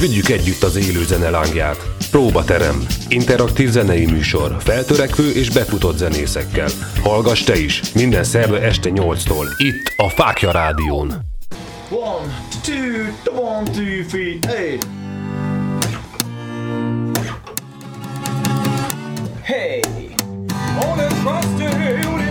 vigyük együtt az élő zene lángját. Próbaterem. Interaktív zenei műsor. Feltörekvő és befutott zenészekkel. Hallgass te is. Minden szerve este 8-tól. Itt a Fákja Rádión. One, two, one, two, three, hey. Hey, all across the universe,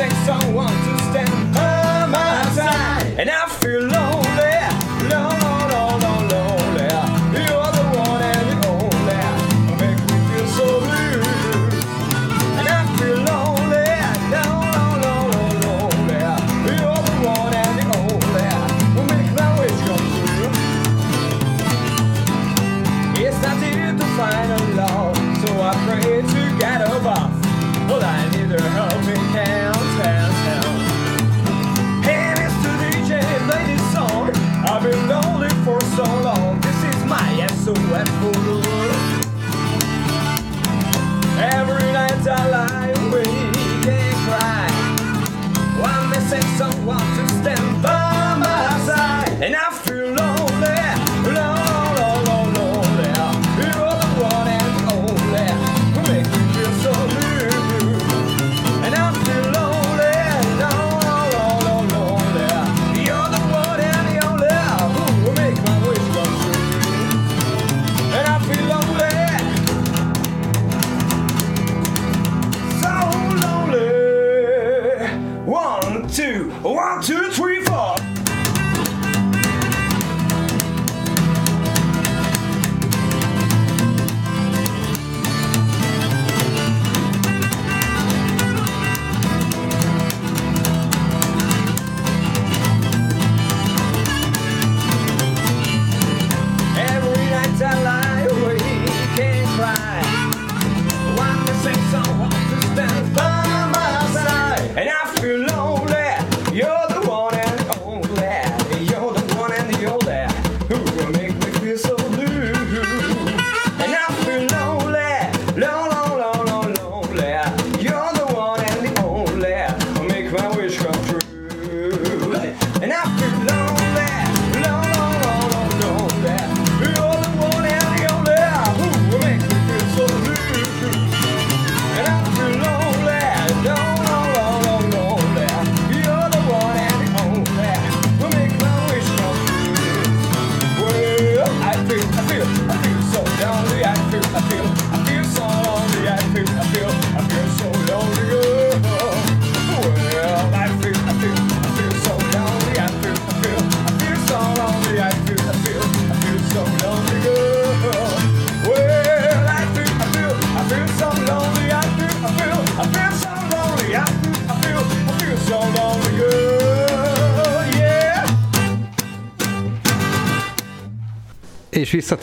say so once. Enough!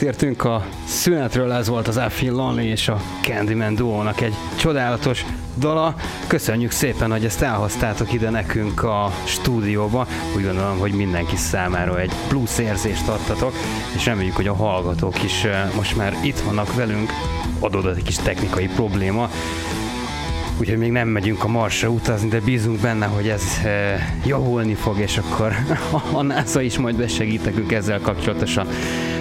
Visszatértünk a szünetről, ez volt az I Feel Lonely és a Candyman duónak egy csodálatos dala. Köszönjük szépen, hogy ezt elhoztátok ide nekünk a stúdióba. Úgy gondolom, hogy mindenki számára egy plusz érzést adtatok, és reméljük, hogy a hallgatók is eh, most már itt vannak velünk. Adódott egy kis technikai probléma, úgyhogy még nem megyünk a Marsra utazni, de bízunk benne, hogy ez e, javulni fog, és akkor a NASA is majd besegít nekünk ezzel kapcsolatosan.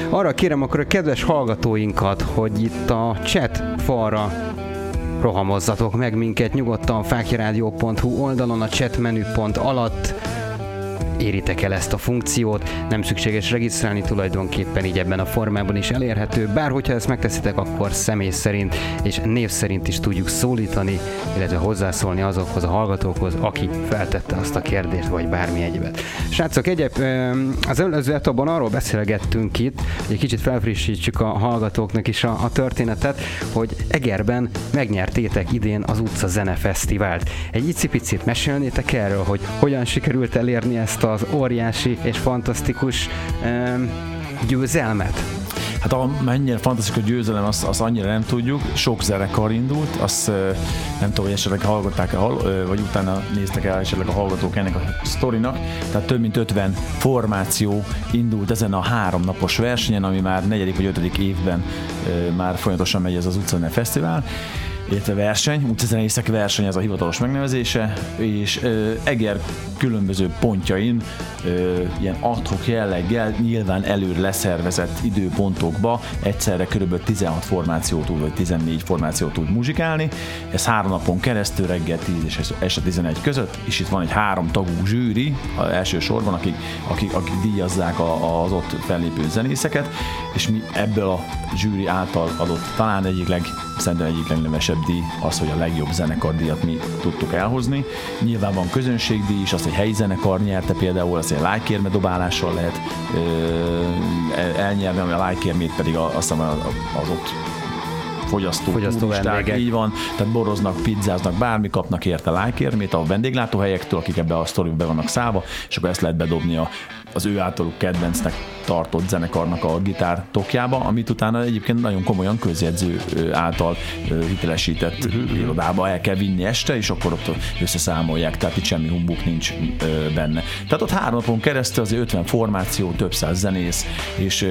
Arra kérem akkor a kedves hallgatóinkat, hogy itt a chat falra rohamozzatok meg minket nyugodtan fákjaradio.hu oldalon a chat menüpont alatt éritek el ezt a funkciót, nem szükséges regisztrálni tulajdonképpen, így ebben a formában is elérhető, bár hogyha ezt megteszitek, akkor személy szerint és név szerint is tudjuk szólítani, illetve hozzászólni azokhoz a hallgatókhoz, aki feltette azt a kérdést, vagy bármi egyebet. Srácok, egyéb, az előző etapban arról beszélgettünk itt, hogy egy kicsit felfrissítsük a hallgatóknak is a, a történetet, hogy Egerben megnyertétek idén az Utca Zene Fesztivált. Egy icipicit mesélnétek erről, hogy hogyan sikerült elérni ezt az óriási és fantasztikus ö, győzelmet? Hát a, mennyire fantasztikus győzelem, azt, azt annyira nem tudjuk. Sok zenekar indult, azt nem tudom, hogy esetleg hallgatták -e, vagy utána néztek el esetleg a hallgatók ennek a sztorinak. Tehát több mint 50 formáció indult ezen a három napos versenyen, ami már negyedik vagy ötödik évben már folyamatosan megy ez az utcánál fesztivál illetve verseny, utcazenészek verseny ez a hivatalos megnevezése, és ö, Eger különböző pontjain ö, ilyen adhok jelleggel nyilván előre leszervezett időpontokba egyszerre kb. 16 formációt tud, vagy 14 formációt tud muzsikálni. Ez három napon keresztül reggel 10 és este 11 között, és itt van egy három tagú zsűri az első sorban, akik, akik, akik díjazzák a, az ott fellépő zenészeket, és mi ebből a zsűri által adott talán egyik leg, szerintem egyik díj az, hogy a legjobb zenekardíjat mi tudtuk elhozni. Nyilván van közönségdíj is, azt egy helyi zenekar nyerte például, azt egy lájkérme dobálással lehet ö, elnyerni, ami a lájkérmét pedig azt hiszem az ott fogyasztó, Fogyasztó turisták, így van, tehát boroznak, pizzáznak, bármi kapnak érte lájkérmét a vendéglátóhelyektől, akik ebbe a sztoriba be vannak szállva, és akkor ezt lehet bedobni a, az ő általuk kedvencnek tartott zenekarnak a gitár tokjába, amit utána egyébként nagyon komolyan közjegyző által hitelesített Mhm, irodába el kell vinni este, és akkor ott összeszámolják, tehát itt semmi humbuk nincs benne. Tehát ott három napon keresztül azért 50 formáció, több száz zenész, és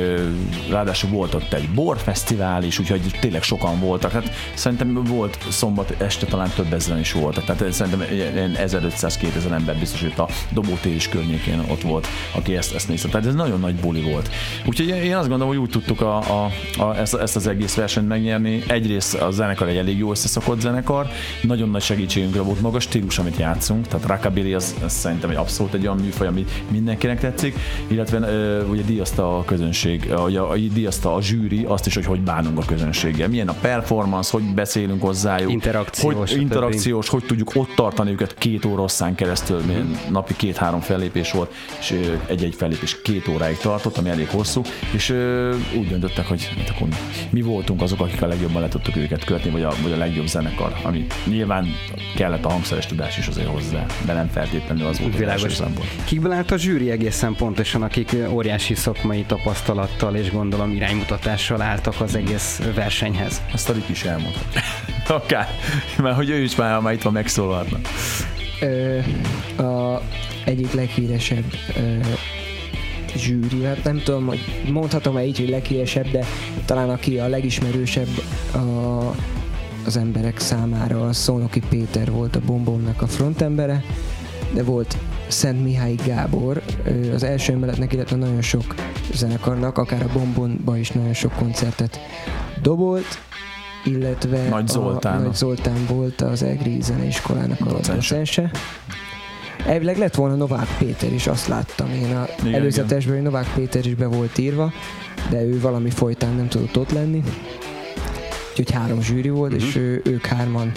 ráadásul volt ott egy borfesztivál is, úgyhogy tényleg sokan voltak. Hát szerintem volt szombat este talán több ezeren is voltak. Tehát szerintem ilyen 1500-2000 ember biztos, hogy a Dobótér is környékén ott volt, aki ezt, ezt nézte. Tehát ez nagyon nagy buli volt. Úgyhogy én azt gondolom, hogy úgy tudtuk a, a, a, ezt, ezt, az egész versenyt megnyerni. Egyrészt a zenekar egy elég jó összeszokott zenekar, nagyon nagy segítségünkre volt maga a stílus, amit játszunk, tehát rockabilly az, az szerintem egy abszolút egy olyan műfaj, ami mindenkinek tetszik, illetve ö, ugye díjazta a közönség, ugye a, díjazta a zsűri azt is, hogy hogy bánunk a közönséggel, milyen a performance, hogy beszélünk hozzájuk, Interakciós, hogy, interakciós, hogy tudjuk ott tartani őket két óra keresztül, milyen napi két-három fellépés volt, és egy-egy fellépés két óráig tartott, ami elég hosszú, és úgy döntöttek, hogy hát akkor mi, voltunk azok, akik a legjobban le tudtuk őket követni, vagy a, vagy a legjobb zenekar, ami nyilván kellett a hangszeres tudás is azért hozzá, de nem feltétlenül az volt az Világos. szempont. Kikből állt a zsűri egészen pontosan, akik óriási szakmai tapasztalattal és gondolom iránymutatással álltak az egész versenyhez. Azt a Rick is elmondhatja. Akár, mert hogy ő is már, már itt van megszólalna. Ö, a egyik leghíresebb ö, zsűri, hát nem tudom, hogy mondhatom-e így, hogy leghíresebb, de talán aki a legismerősebb a, az emberek számára a Szónoki Péter volt a Bombomnak a frontembere, de volt Szent Mihály Gábor, az első emeletnek, illetve nagyon sok zenekarnak, akár a Bombonban is nagyon sok koncertet dobolt, illetve Nagy Zoltán. A, Nagy Zoltán volt az EGRI zeneiskolának a Docense. Elvileg lett volna Novák Péter is, azt láttam én a Igen, előzetesben, hogy Novák Péter is be volt írva, de ő valami folytán nem tudott ott lenni. Úgyhogy három zsűri volt, Mhm. uh-huh. és ő, ők hárman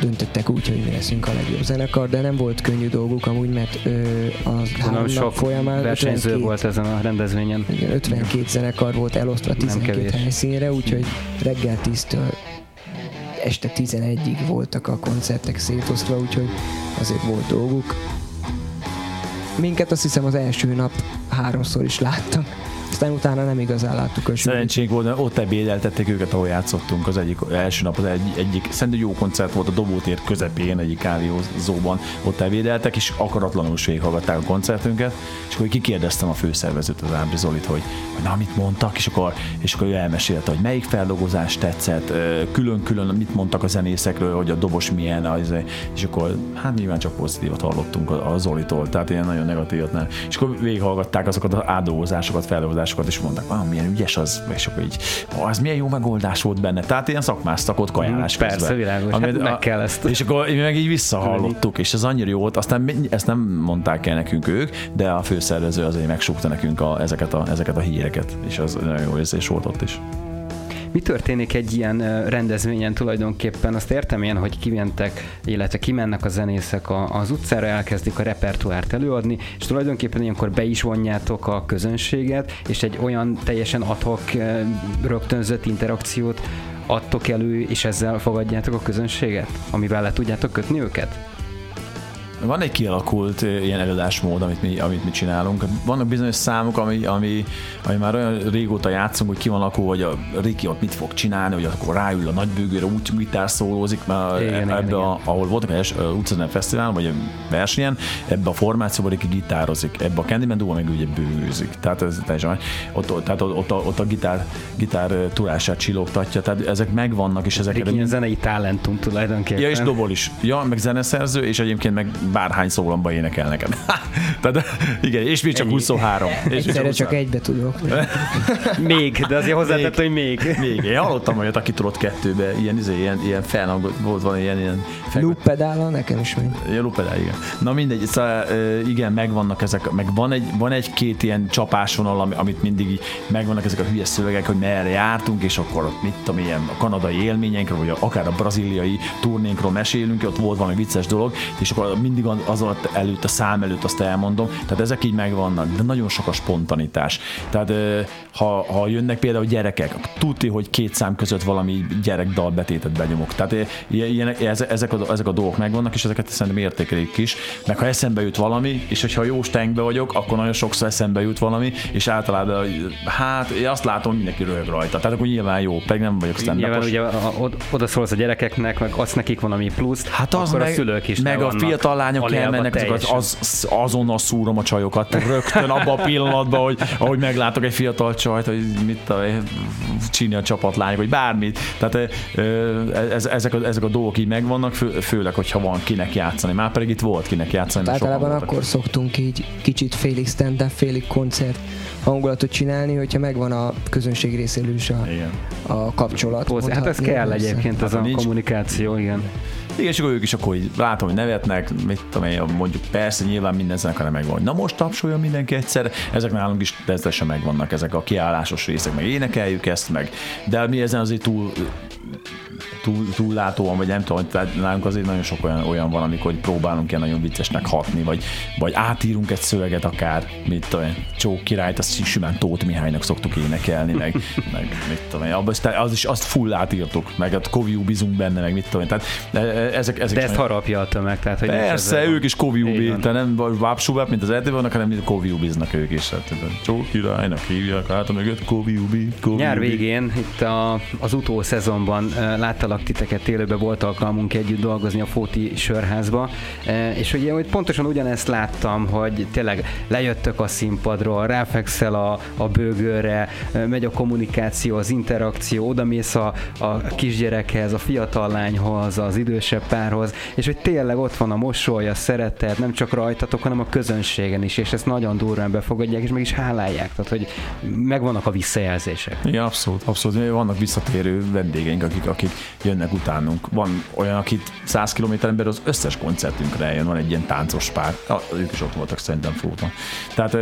döntöttek úgy, hogy mi leszünk a legjobb zenekar, de nem volt könnyű dolguk amúgy, mert ö, az három Gondolom nap sok folyamán versenyző 52 volt ezen a rendezvényen. igen, 52 zenekar volt elosztva 12 kevés. helyszínre, úgyhogy reggel 10-től este 11-ig voltak a koncertek szétosztva, úgyhogy azért volt dolguk. Minket azt hiszem az első nap háromszor is láttak, aztán utána nem igazán láttuk a. Szerencsénk volt, ott ebédeltették őket, ahol játszottunk az egyik első nap, az egy, egyik, szerintem jó koncert volt a Dobótér közepén, egyik kávézóban, ott ebédeltek, és akaratlanul is végighallgatták a koncertünket, és akkor kikérdeztem a főszervezőt, az Ábri Zolit, hogy, na, mit mondtak, és akkor, és akkor ő elmesélte, hogy melyik feldolgozás tetszett, külön-külön mit mondtak a zenészekről, hogy a dobos milyen, az, és akkor hát nyilván csak pozitívat hallottunk a, a Zolitól, tehát ilyen nagyon negatívat nem. És akkor végighallgatták azokat az átdolgozásokat, feldolgozásokat, és mondták, ah, milyen ügyes az, és akkor így, oh, az milyen jó megoldás volt benne. Tehát ilyen szakmáztak ott kajálás Persze, közben. világos, hát meg kell ezt. És akkor mi meg így visszahallottuk, és ez annyira jó volt. Aztán ezt nem mondták el nekünk ők, de a főszervező azért megsúgta nekünk a, ezeket, a, ezeket a híreket, és az nagyon jó érzés volt ott is. Mi történik egy ilyen rendezvényen tulajdonképpen? Azt értem én, hogy kimentek, illetve kimennek a zenészek a, az utcára, elkezdik a repertoárt előadni, és tulajdonképpen ilyenkor be is vonjátok a közönséget, és egy olyan teljesen adhok rögtönzött interakciót adtok elő, és ezzel fogadjátok a közönséget, amivel le tudjátok kötni őket? Van egy kialakult ilyen előadásmód, amit mi, amit mi csinálunk. Vannak bizonyos számok, ami, ami, ami már olyan régóta játszunk, hogy ki van lakó, hogy a Ricky ott mit fog csinálni, hogy akkor ráül a nagybőgőre, úgy gitár szólózik, mert Igen, ebbe igen, a, ahol voltak egy utcazene fesztivál, vagy versenyen, ebbe a formációban Ricky gitározik, ebbe a Candyman Duo meg ugye bőgőzik. Tehát ez teljesen, ott, tehát ott, ott, a, ott a gitár, gitár turását csillogtatja, tehát ezek megvannak, és ezek ilyen zenei talentum tulajdonképpen. Ja, és dobol is. Ja, meg zeneszerző, és egyébként meg bárhány szólamba énekel nekem. Tehát igen, és még csak 23. És még Egyszerre csak 23. egybe tudok. Még, de azért hozzátett, hogy még. Még, én hallottam olyat, aki tudott kettőbe, ilyen, izé, ilyen, ilyen felhangot, volt van ilyen, ilyen pedállal nekem is megy. Ja, lupedál, igen. Na mindegy, szóval igen, megvannak ezek, meg van egy, van egy-két ilyen csapásvonal, ami, amit mindig így megvannak ezek a hülye szövegek, hogy merre jártunk, és akkor ott mit tudom, ilyen a kanadai élményeinkről, vagy akár a braziliai turnénkról mesélünk, ott volt valami vicces dolog, és akkor mindig az alatt előtt, a szám előtt azt elmondom, tehát ezek így megvannak, de nagyon sok a spontanitás. Tehát ha, ha jönnek például gyerekek, tudti, hogy két szám között valami gyerekdal betétet benyomok. Tehát ilyen, ezek, a, ezek a dolgok megvannak, és ezeket szerintem értékelik is. Meg ha eszembe jut valami, és hogyha jó stengbe vagyok, akkor nagyon sokszor eszembe jut valami, és általában, hát én azt látom, mindenki röhög rajta. Tehát akkor nyilván jó, pedig nem vagyok stand Nyilván ugye a- od- oda szólsz a gyerekeknek, meg adsz nekik valami pluszt, Hát az akkor meg, a szülők is meg a vannak fiatal lányok alélva elmennek, azok az, azonnal szúrom a csajokat, rögtön abban a pillanatban, hogy ahogy meglátok egy fiatal csajt, hogy mit én, csinálja a csapatlányok, vagy bármit. Tehát ez, ezek, a, ezek a dolgok így megvannak, fő, főleg, hogyha van kinek játszani. Már pedig itt volt kinek játszani. sokan Általában voltak. akkor szoktunk így kicsit félig stand-up, félig koncert hangulatot csinálni, hogyha megvan a közönség részéről is a, Igen. a kapcsolat. Hozzá. Hát ez kell egyébként, ez Hát, a nincs- kommunikáció, igen. Igen, és akkor ők is akkor így látom, hogy nevetnek, mit tudom én, mondjuk persze nyilván minden zenekar megvan, na most tapsoljon mindenki egyszer, ezek nálunk is természetesen megvannak ezek a kiállásos részek, meg énekeljük ezt, meg, de mi ezen azért túl túl, túllátóan, vagy nem tudom, tehát nálunk azért nagyon sok olyan, olyan van, amikor próbálunk ilyen nagyon viccesnek hatni, vagy, vagy átírunk egy szöveget akár, mit tudom én, Csók királyt, azt simán Tóth Mihálynak szoktuk énekelni, meg, meg mit tudom én, abban az, is azt full átírtuk, meg a Koviú bizunk benne, meg mit tudom én, tehát e- e- ezek, ezek De ezt nagyon- harapja a tömeg, tehát hogy Persze, ők is van. tehát nem Vápsubáp, mint az RTL vannak, hanem mint Koviubiznak ők is. Hát, Csók királynak hívják, hát a mögött Koviubi. Nyár végén, itt a, az utó szezonban uh, láttalak titeket élőben, volt alkalmunk együtt dolgozni a Fóti sörházba, uh, és ugye hogy pontosan ugyanezt láttam, hogy tényleg lejöttök a színpadról, ráfekszel a, a bőgőre, uh, megy a kommunikáció, az interakció, odamész a, a kisgyerekhez, a fiatal lányhoz, az idősebb párhoz, és hogy tényleg ott van a mosoly, a szeretet, nem csak rajtatok, hanem a közönségen is, és ezt nagyon durván befogadják, és meg is hálálják, tehát hogy megvannak a visszajelzések. Igen, abszolút, abszolút. Vannak visszatérő vendégeink, akik, akik jönnek utánunk. Van olyan, akit 100 kilométeren belül az összes koncertünkre eljön, van egy ilyen táncos pár. Ők is ott voltak szerintem fóton. Tehát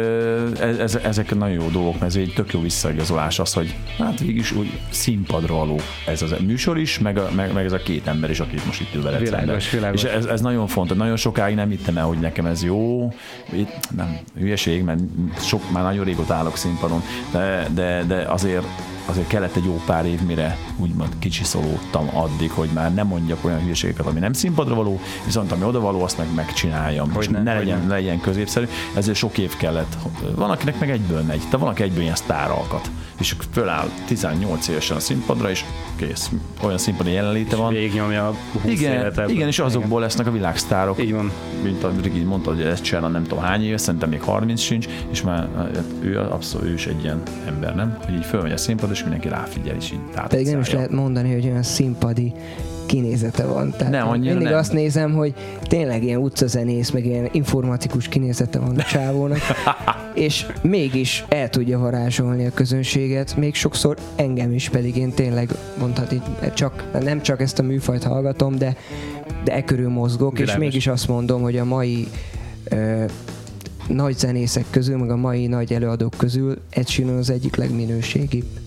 ez, ezek nagyon jó dolgok, mert ez egy tök jó visszaigazolás az, hogy hát végig is úgy színpadra való ez az műsor is, meg, a, meg, meg ez a két ember is, akit most itt ül veled Világos, szemben. világos. És ez, ez nagyon fontos. Nagyon sokáig nem hittem el, hogy nekem ez jó. Itt, nem, hülyeség, mert sok, már nagyon régóta állok színpadon, de, de, de azért azért kellett egy jó pár év, mire úgymond kicsiszolódtam addig, hogy már nem mondjak olyan hülyeségeket, ami nem színpadra való, viszont ami oda való, azt meg megcsináljam. Hogy és ne, ne legyen, ne. legyen középszerű. Ezért sok év kellett. Van, akinek meg egyből megy, de van, aki egyből ilyen sztáralkat. És föláll 18 évesen a színpadra, és kész. Olyan színpadi jelenléte van. Végignyomja a 20 Igen, évet ebből. igen, és azokból lesznek a világsztárok. Így van. Mint a Rigi mondta, hogy ezt csinál nem tudom hány éves, szerintem még 30 sincs, és már hát ő abszolút ő is egy ilyen ember, nem? Hogy így fölmegy a színpad, és mindenki ráfigyel, és így Pedig nem is lehet mondani, hogy olyan színpadi kinézete van. Tehát Nem, annyira mindig nem. azt nézem, hogy tényleg ilyen utcazenész, meg ilyen informatikus kinézete van a csávónak, és mégis el tudja varázsolni a közönséget, még sokszor engem is, pedig én tényleg mondhatni, csak, nem csak ezt a műfajt hallgatom, de, de e körül mozgok, Világos. és mégis azt mondom, hogy a mai ö, nagy zenészek közül, meg a mai nagy előadók közül Ed Sheeran az egyik legminőségibb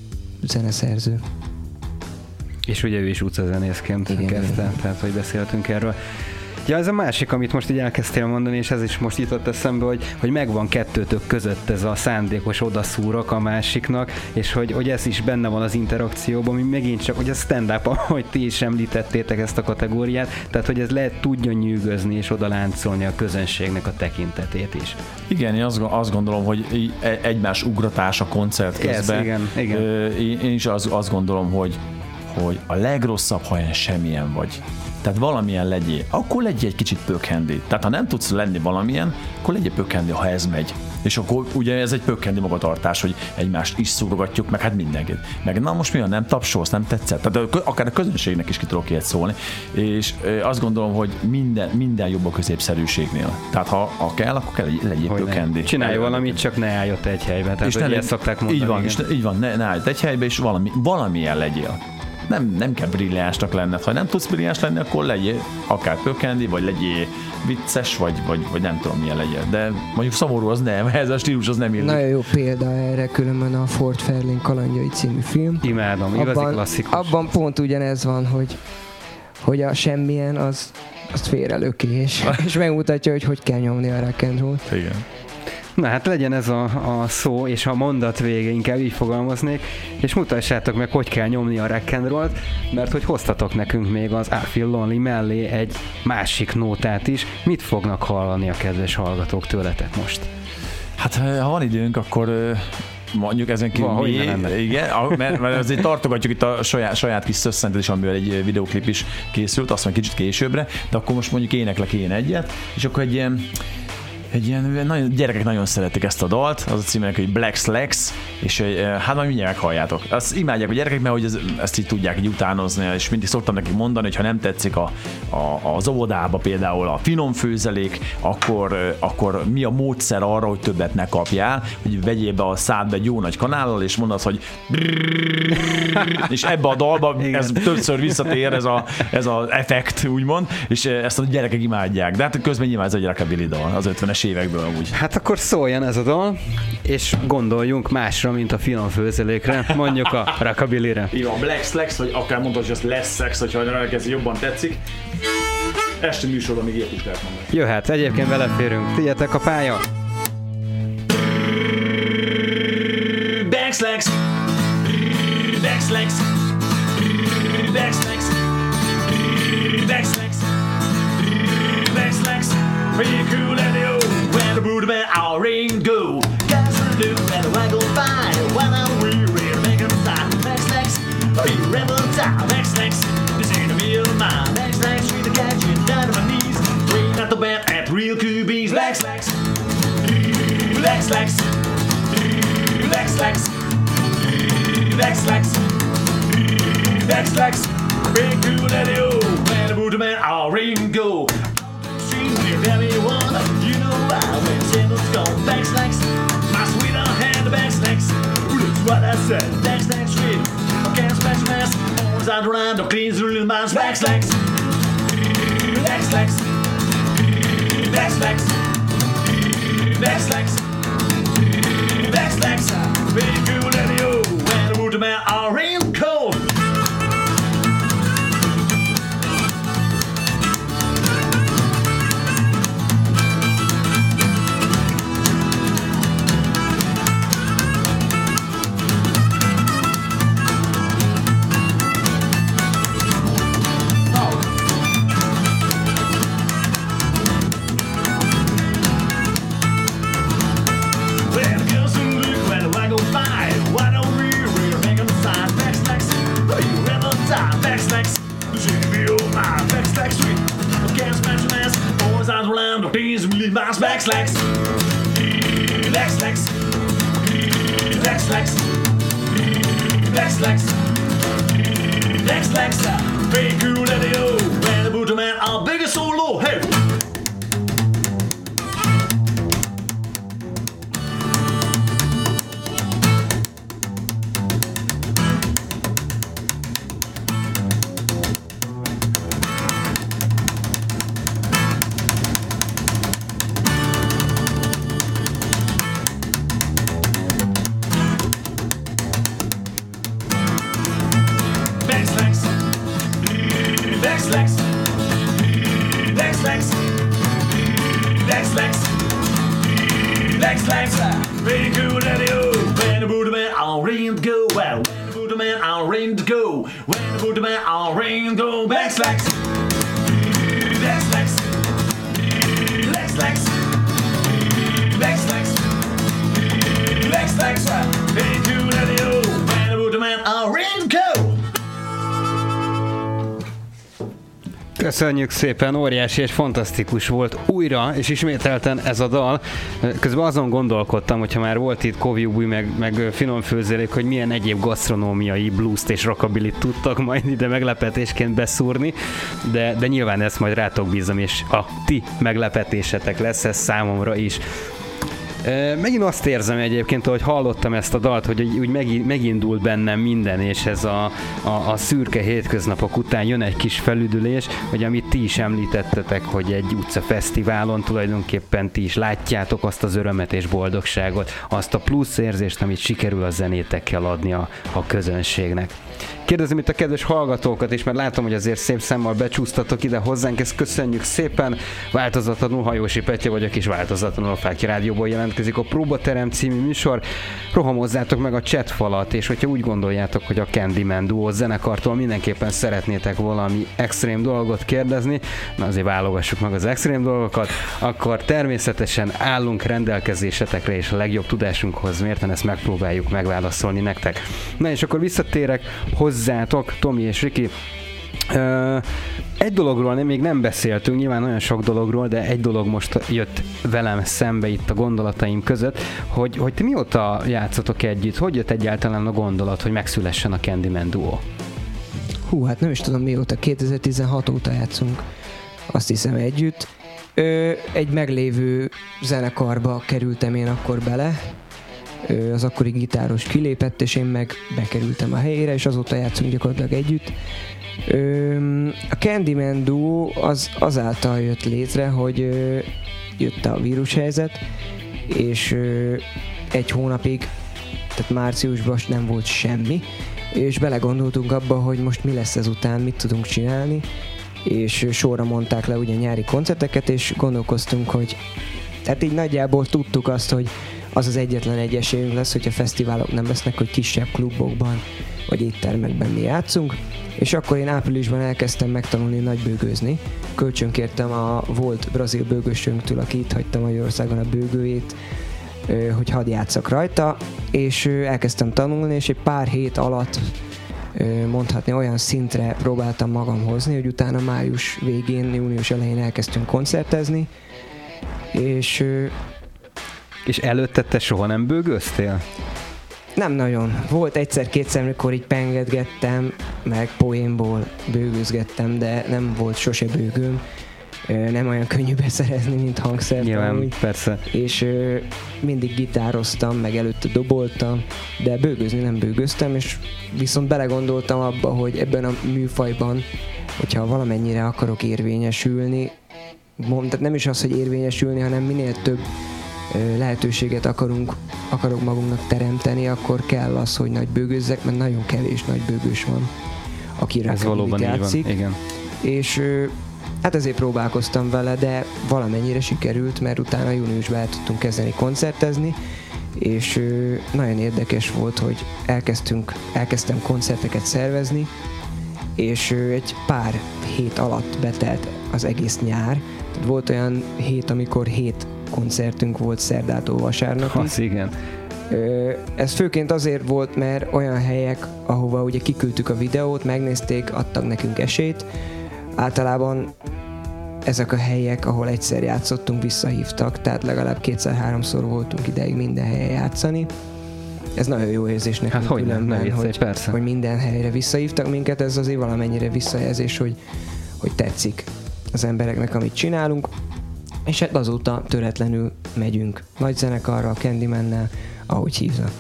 zeneszerző. És ugye ő is utcazenészként Igen, kezdte, igen. tehát hogy beszéltünk erről. Ja, ez a másik, amit most így elkezdtél mondani, és ez is most jutott eszembe, hogy, hogy megvan kettőtök között ez a szándékos odaszúrok a másiknak, és hogy, hogy ez is benne van az interakcióban, ami megint csak, hogy a stand-up, ahogy ti is említettétek ezt a kategóriát, tehát hogy ez lehet tudja nyűgözni és oda láncolni a közönségnek a tekintetét is. Igen, én azt, azt gondolom, hogy e- egymás ugratás a koncert közben. igen, igen. Ö, Én is az, azt gondolom, hogy, hogy a legrosszabb, ha ilyen semmilyen vagy. Tehát valamilyen legyél, akkor legyél egy kicsit pökhendi. Tehát ha nem tudsz lenni valamilyen, akkor legyél pökhendi, ha ez megy. És akkor ugye ez egy pökhendi magatartás, hogy egymást is szúrogatjuk, meg hát mindenkit. Meg na most mi a nem tapsolsz, nem tetszett? Tehát akár a közönségnek is ki tudok ilyet szólni. És azt gondolom, hogy minden, minden jobb a középszerűségnél. Tehát ha, ha kell, akkor kell legyél Hogy pökhendi. ne. Csinálj valamit, csak ne állj ott egy helyben. Tehát, és ne ezt szokták mondani. Így van, igen. és ne, így van, ne, ne állj egy helybe, és valami, valamilyen legyél. Nem, nem kell brilliánsnak lenned. Ha nem tudsz brilliáns lenni, akkor legyél akár pökendi, vagy legyél vicces, vagy, vagy, vagy nem tudom milyen legyél. De mondjuk szomorú az nem, ez a stílus az nem illik. Nagyon jó példa erre különben a Fort Fairlane kalandjai című film. Imádom, igazi abban, klasszikus. abban pont ugyanez van, hogy, hogy a semmilyen az azt félrelöki, és, és megmutatja, hogy hogy kell nyomni a rock and roll. Igen. Na hát legyen ez a, a szó, és a mondat vége, inkább így fogalmaznék, és mutassátok meg, hogy kell nyomni a rock and roll-t, mert hogy hoztatok nekünk még az I Feel Lonely mellé egy másik nótát is. Mit fognak hallani a kedves hallgatók tőletek most? Hát ha van időnk, akkor mondjuk ezen kívül Van, mi, ne lenne. igen, mert, mert azért tartogatjuk itt a saját, saját kis szösszentet is, amivel egy videoklip is készült, azt mondja kicsit későbbre, de akkor most mondjuk éneklek én egyet, és akkor egy ilyen egy ilyen, nagyon, gyerekek nagyon szeretik ezt a dalt, az a címének, hogy Black Slacks, és eh, hát majd mindjárt meghalljátok. Azt imádják a gyerekek, mert hogy ez, ezt így tudják így utánozni, és mindig szoktam nekik mondani, hogy ha nem tetszik a, a, az óvodába például a finom főzelék, akkor, akkor mi a módszer arra, hogy többet ne kapjál, hogy vegyél be a szádba egy jó nagy kanállal, és mondasz, hogy és ebbe a dalba ez többször visszatér ez a, ez az effekt, úgymond, és ezt a gyerekek imádják. De hát közben nyilván ez egy rockabilly dal az 50-es évekből amúgy. Hát akkor szóljon ez a dal, és gondoljunk másra, mint a finom főzelékre, mondjuk a rockabilly-re. Így van, Black Slacks, vagy akár mondhatod, hogy az lesz sex, hogyha ez jobban tetszik. Este műsorban még ilyet is lehet mondani. Jöhet, egyébként beleférünk. Tiétek a pálya? Black Slacks! Black Slacks! Black Slacks! Black Slacks! Black! Pretty cool and yo, when the boot man our ring go. Guys will do and I go fine. When I'm weary, make them stop. Black Slacks! Are you rebel time? Black Slacks! This ain't a real mind. Black Slacks, treat the catch you down on my knees. Train at the bed at real QBs. Black Slacks! Black Slacks! Black Slacks! Black Slacks! Black Slacks! Big cool and yo, when the boot man our ring your very one. You know I when tables go back snacks. My sweetheart had the back snacks. That's what I said. Back snacks, shit. Okay, smash, smash. Arms out around the cleans, little man's back snacks. Back snacks. Back snacks. Back snacks. Back snacks. Very cool, and you. When the mood man already. slacks. Lex, Lex. Lex, Lex. Lex, Köszönjük szépen, óriási és fantasztikus volt újra, és ismételten ez a dal. Közben azon gondolkodtam, hogyha már volt itt Koviubui, meg, meg finom főzélék, hogy milyen egyéb gasztronómiai blues és rockabilly tudtak majd ide meglepetésként beszúrni, de, de nyilván ezt majd rátok bízom, és a ti meglepetésetek lesz ez számomra is. Megint azt érzem egyébként, hogy hallottam ezt a dalt, hogy úgy megi- megindult bennem minden, és ez a, a, a szürke hétköznapok után jön egy kis felüdülés, hogy amit ti is említettetek, hogy egy utca fesztiválon tulajdonképpen ti is látjátok azt az örömet és boldogságot, azt a plusz érzést, amit sikerül a zenétekkel adni a, a közönségnek. Kérdezem itt a kedves hallgatókat is, mert látom, hogy azért szép szemmel becsúsztatok ide hozzánk, ezt köszönjük szépen. Változatlanul Hajósi Petya vagyok, és változatlanul a Fáki Rádióból jelentkezik a Próbaterem című műsor. Rohamozzátok meg a chat falat, és hogyha úgy gondoljátok, hogy a Candyman Duo zenekartól mindenképpen szeretnétek valami extrém dolgot kérdezni, na azért válogassuk meg az extrém dolgokat, akkor természetesen állunk rendelkezésetekre, és a legjobb tudásunkhoz mérten ezt megpróbáljuk megválaszolni nektek. Na és akkor visszatérek hozzátok, Tomi és Riki. Ö, egy dologról nem, még nem beszéltünk, nyilván nagyon sok dologról, de egy dolog most jött velem szembe itt a gondolataim között, hogy, hogy ti mióta játszotok együtt, hogy jött egyáltalán a gondolat, hogy megszülessen a Candyman Duo? Hú, hát nem is tudom mióta, 2016 óta játszunk, azt hiszem együtt. Ö, egy meglévő zenekarba kerültem én akkor bele, az akkori gitáros kilépett, és én meg bekerültem a helyére, és azóta játszunk gyakorlatilag együtt. A Candyman Duo az azáltal jött létre, hogy jött a vírushelyzet, és egy hónapig, tehát márciusban nem volt semmi, és belegondoltunk abba, hogy most mi lesz ezután, mit tudunk csinálni, és sorra mondták le ugye nyári koncerteket, és gondolkoztunk, hogy tehát így nagyjából tudtuk azt, hogy az az egyetlen egy esélyünk lesz, hogyha fesztiválok nem lesznek, hogy kisebb klubokban vagy éttermekben mi játszunk, és akkor én áprilisban elkezdtem megtanulni nagybőgőzni. Kölcsönkértem a volt brazil bőgősünktől, aki itt hagyta Magyarországon a bőgőjét, hogy hadd játszak rajta, és elkezdtem tanulni, és egy pár hét alatt mondhatni olyan szintre próbáltam magam hozni, hogy utána május végén, június elején elkezdtünk koncertezni, és És előtte te soha nem bőgöztél? nem nagyon. Volt egyszer-kétszer, amikor így pengedgettem, meg poénból bőgőzgettem, de nem volt sose bőgőm. Nem olyan könnyű beszerezni, mint hangszert Nyilván, amúgy. persze. és mindig gitároztam, meg előtte doboltam, de bőgözni nem bőgöztem, és viszont belegondoltam abba, hogy ebben a műfajban, hogyha valamennyire akarok érvényesülni, mond, tehát nem is az, hogy érvényesülni, hanem minél több lehetőséget akarunk, akarok magunknak teremteni, akkor kell az, hogy nagy bőgőzzek, mert nagyon kevés nagy bőgős van, aki Ez valóban így játszik van. Igen. és hát ezért próbálkoztam vele, de valamennyire sikerült, mert utána júniusban el tudtunk kezdeni koncertezni, és nagyon érdekes volt, hogy elkezdtünk, elkezdtem koncerteket szervezni, és egy pár hét alatt betelt az egész nyár. Tehát volt olyan hét, amikor hét koncertünk volt szerdától vasárnapig. Az igen. Ez főként azért volt, mert olyan helyek, ahova ugye kiküldtük a videót, megnézték, adtak nekünk esélyt. Általában ezek a helyek, ahol egyszer játszottunk, visszahívtak, tehát legalább kétszer-háromszor voltunk ideig minden helyen játszani. Ez nagyon jó érzés nekünk Hát hogy nem, különben, ne viccelj, hogy, persze. hogy minden helyre visszahívtak minket, ez azért valamennyire visszajelzés, hogy, hogy tetszik az embereknek, amit csinálunk. És hát azóta töretlenül megyünk nagy zenekarra, a Candymannel, ahogy hívnak.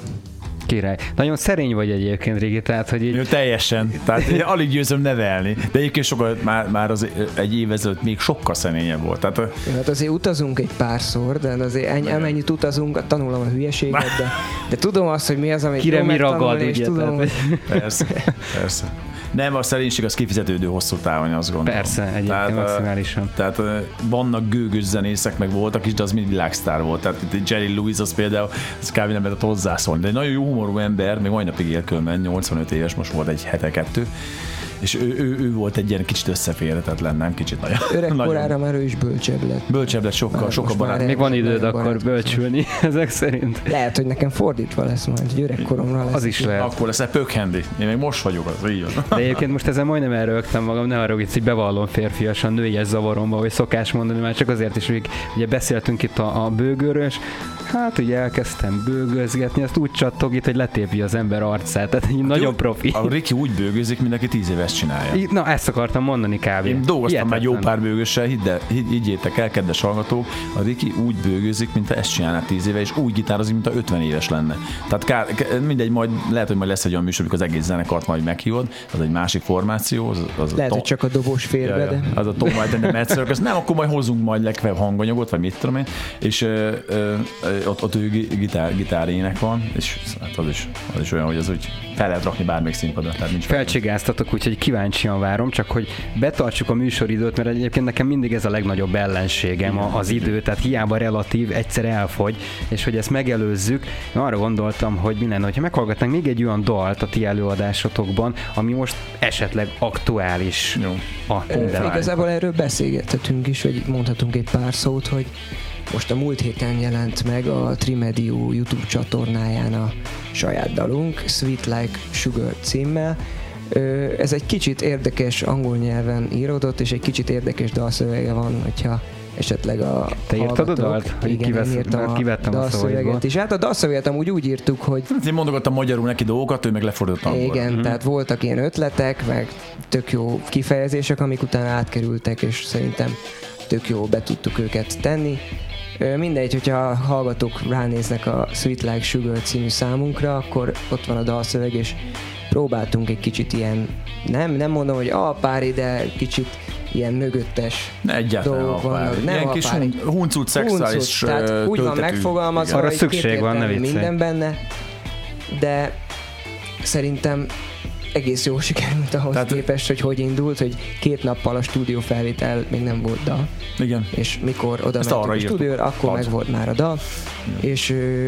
Király. Nagyon szerény vagy egyébként, Régi, tehát, hogy így Jó, teljesen. Tehát én alig győzöm nevelni. De egyébként sokkal, már, már az egy év ezelőtt még sokkal szerényebb volt. Tehát Jó, Hát azért utazunk egy párszor, de azért ennyi, amennyit utazunk, tanulom a hülyeséget, de, de tudom azt, hogy mi az, amit kire mi ragad, és ugye? tudom, Tehát, hogy- persze, persze. Nem, a szerénység az kifizetődő hosszú távon, azt gondolom. Persze, egyébként Tehát, maximálisan. Tehát vannak gőgös zenészek, meg voltak is, de az mind világsztár volt. Tehát itt Jerry Lewis az például, ez kb. nem lehet hozzászólni. De egy nagyon jó humorú ember, még mai napig él különben, 85 éves, most volt egy hete kettő. És ő, ő, ő, volt egy ilyen kicsit összeférhetetlen, nem kicsit nagyon. Öreg nagyon korára már ő is bölcsebb lett. Bölcsebb lett sokkal, Már sokkal barát. Még van időd akkor bölcsülni, ezek szerint. Lehet, hogy nekem fordítva lesz majd, hogy öregkoromra lesz. Az is lehet. Akkor lesz egy pökhendi. Én még most vagyok, az így van. De egyébként most ezen majdnem elrögtem magam, ne arra, hogy bevallom férfiasan nőies zavaromba, vagy szokás mondani, már csak azért is, hogy ugye beszéltünk itt a, a bőgőről, és hát ugye elkezdtem bőgözgetni, azt úgy csattog itt, hogy letépi az ember arcát, tehát nagyon profi. A Ricky úgy bőgőzik, mint aki tíz éves csinálja. Így- Na, ezt akartam mondani kb. Én dolgoztam már jó pár bőgössel, hidd, el- higgyétek el, kedves hallgatók, a Riki úgy bőgőzik, mint ha ezt csinálná 10 éve, és úgy gitározik, mint ha 50 éves lenne. Tehát kár, mindegy, majd lehet, hogy majd lesz egy olyan műsor, amikor az egész zenekart majd meghívod, az egy másik formáció, az, az Lehet, a hogy csak a dobos fér Ja, ja. de... Az a Tom White and the Mad Circus. Nem, akkor majd hozzunk majd legfeljebb hanganyagot, vagy mit tudom én, és ö, ö, ott, ott ő gi- gitár, gitárének van, és hát az is, az is olyan, hogy az úgy fel lehet rakni bármelyik színpadra, tehát nincs Felcsigáztatok, úgyhogy kíváncsian várom, csak hogy betartsuk a műsoridőt, mert egyébként nekem mindig ez a legnagyobb ellenségem a- az idő, tehát hiába relatív, egyszer elfogy, és hogy ezt megelőzzük, én arra gondoltam, hogy mi lenne, hogyha meghallgatnánk még egy olyan dalt a ti előadásotokban, ami most esetleg aktuális Jó. a Ö, Igazából erről beszélgethetünk is, vagy mondhatunk egy pár szót, hogy most a múlt héten jelent meg a Trimedio YouTube csatornáján a saját dalunk, Sweet Like Sugar címmel. Ez egy kicsit érdekes angol nyelven íródott, és egy kicsit érdekes dalszövege van, hogyha esetleg a Te írtad a dalt? Igen, kivesz- én írtam a kivettem a dalszöveget szavaidból. is. Hát a dalszöveget amúgy úgy írtuk, hogy Hát Én mondogattam magyarul neki dolgokat, ő meg lefordított angolra. igen, tehát voltak ilyen ötletek, meg tök jó kifejezések, amik utána átkerültek, és szerintem tök jó be tudtuk őket tenni. Mindegy, hogyha a hallgatók ránéznek a Sweet Like Sugar című számunkra, akkor ott van a dalszöveg, és próbáltunk egy kicsit ilyen, nem, nem mondom, hogy alpári, de kicsit ilyen mögöttes egyáltalán dolgok vannak. Nem Ilyen kis hun- huncut szexuális Huncut, tehát úgy van megfogalmazva, Arra hogy szükség van, ne minden benne, de szerintem egész jól sikerült ahhoz Tehát- képest, hogy hogy indult, hogy két nappal a stúdió felvétel még nem volt dal, Igen. és mikor oda Ezt mentünk a stúdióra, akkor Az. meg volt már a dal, és ö,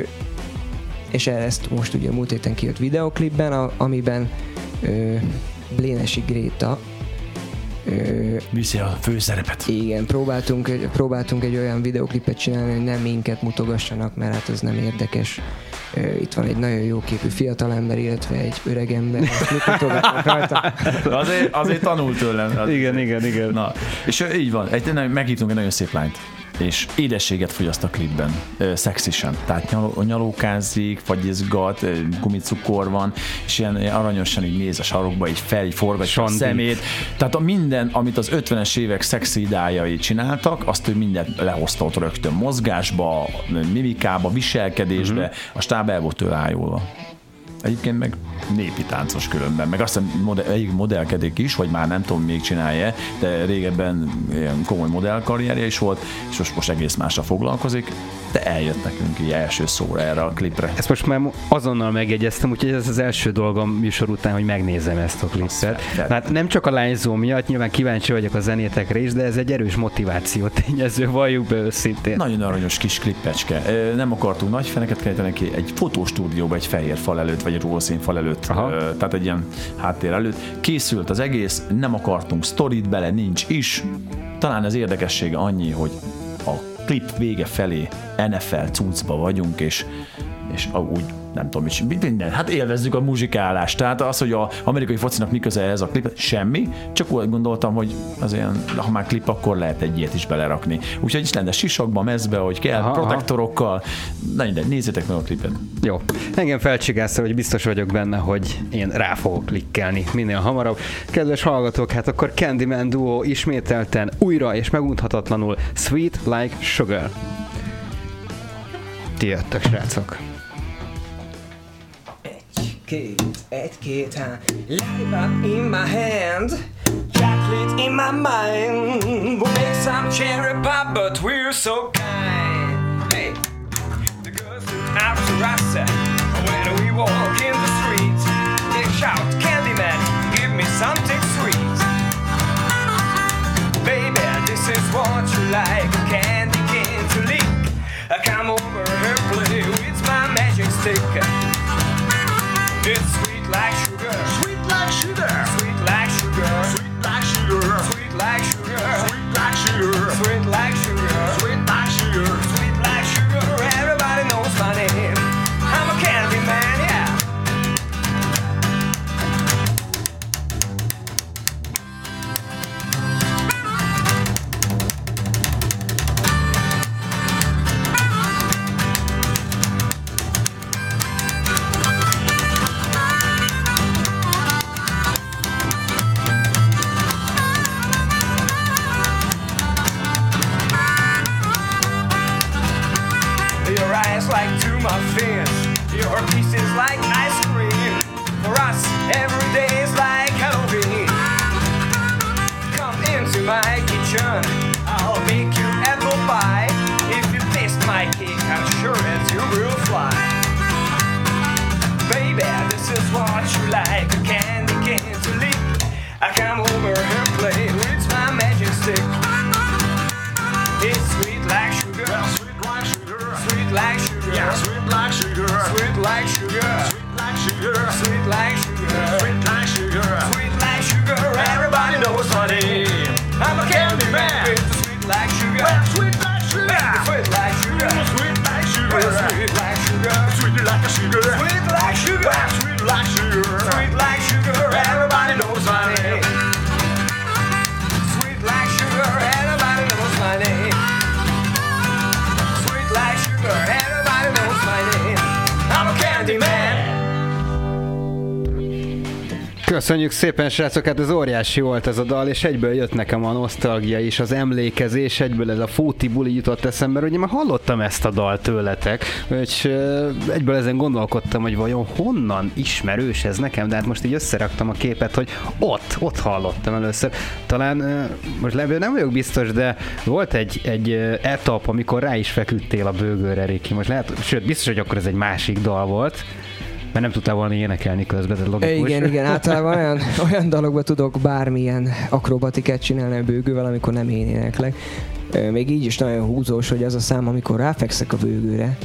és ezt most ugye múlt héten kijött videoklipben, a, amiben ö, Blénesi Gréta ö, Viszi a főszerepet. igen, próbáltunk, egy- próbáltunk egy olyan videoklipet csinálni, hogy nem minket mutogassanak, mert hát az nem érdekes. Ö, Itt van egy nagyon jó képű fiatalember, illetve egy öreg ember, rajta. Azért, azért tanult tőlem. Az- Igen, igen, igen. Na, és így van, egy, meghívtunk egy nagyon szép lányt és édességet fogyaszt a klipben, ö, szexisen. Tehát nyaló, nyalókázik, fagyizgat, ö, gumicukor van, és ilyen, ilyen aranyosan így néz a sarokba, így fel, így forgatja a szemét. Tehát a minden, amit az 50-es évek szexi idájai csináltak, azt ő mindent lehozta ott rögtön mozgásba, mimikába, viselkedésbe, uh-huh. a stáb el volt tőle ájulva. Egyébként meg népi táncos különben, meg azt hiszem modell, egyik modellkedik is, vagy már nem tudom még csinálja, de régebben ilyen komoly modellkarrierje is volt, és most, most egész másra foglalkozik, de eljött nekünk így első szóra erre a klipre. Ezt most már azonnal megjegyeztem, úgyhogy ez az első dolgom műsor után, hogy megnézem ezt a klipet. Hát nem csak a lányzó miatt, nyilván kíváncsi vagyok a zenétekre is, de ez egy erős motiváció tényező, valljuk be őszintén. Nagyon aranyos kis klippecske. Nem akartunk nagy feneket kelteni ki, egy fotostúdióba, egy fehér fal előtt, vagy egy rózsaszín fal előtt, Aha. tehát egy ilyen háttér előtt. Készült az egész, nem akartunk sztorit bele, nincs is. Talán az érdekessége annyi, hogy klip vége felé NFL cuccba vagyunk, és, és úgy nem tudom, mit, minden. Hát élvezzük a muzsikálást. Tehát az, hogy a amerikai focinak mi köze ez a klip, semmi. Csak úgy gondoltam, hogy az ilyen, ha már klip, akkor lehet egy ilyet is belerakni. Úgyhogy is lenne sisakba, mezbe, hogy kell, Aha, protektorokkal. Na mindegy, nézzétek meg a klipet. Jó. Engem felcsigázta, hogy biztos vagyok benne, hogy én rá fogok klikkelni minél hamarabb. Kedves hallgatók, hát akkor Candyman Duo ismételten újra és megunhatatlanul Sweet Like Sugar. Ti jöttök, srácok. kids, at kid time. Liver in my hand, chocolate in my mind. We'll make some cherry pie, but we're so kind. Hey, the girls look out to Rasta uh, when we walk in the street. They shout, Candyman, give me something sweet. Baby, this is what you like, a candy cane to leak. Uh, come over here, play with my magic stick. It's sweet like sugar, Sweet like sugar. sweet like sugar, Sweet like sugar. sweet like sugar, Sweet like sugar. sweet like sugar, Eyes like two muffins, your pieces like ice cream. For us, every day is like Halloween. Come into my kitchen, I'll make you apple pie. If you taste my cake, I'm sure that you will fly. Baby, this is what you like, a candy cane to lick. I come over and play like sugar. Yeah, sweet like sugar. Sweet like sugar. Sweet like sugar. Sweet like sugar. Sweet like sugar. Sweet like sugar. Everybody knows name. I'm a candy man. With sweet like sugar. Well, sweet like sugar. Sweet like sugar. Sweet like sugar. Sweet like sugar. Sweet like sugar. Sweet like sugar. Sweet like sugar. Köszönjük szépen, srácok, hát ez óriási volt ez a dal, és egyből jött nekem a nosztalgia és az emlékezés, egyből ez a fóti buli jutott eszembe, mert ugye már hallottam ezt a dalt tőletek, és egyből ezen gondolkodtam, hogy vajon honnan ismerős ez nekem, de hát most így összeraktam a képet, hogy ott, ott hallottam először. Talán, most lebből nem vagyok biztos, de volt egy, egy etap, amikor rá is feküdtél a bőgőre, Riki. Most lehet, sőt, biztos, hogy akkor ez egy másik dal volt, mert nem tudtál volna énekelni közben, ez logikus. Igen, igen, általában olyan, olyan dalokban tudok bármilyen akrobatikát csinálni a bőgővel, amikor nem én éneklek. Még így is nagyon húzós, hogy az a szám, amikor ráfekszek a bőgőre,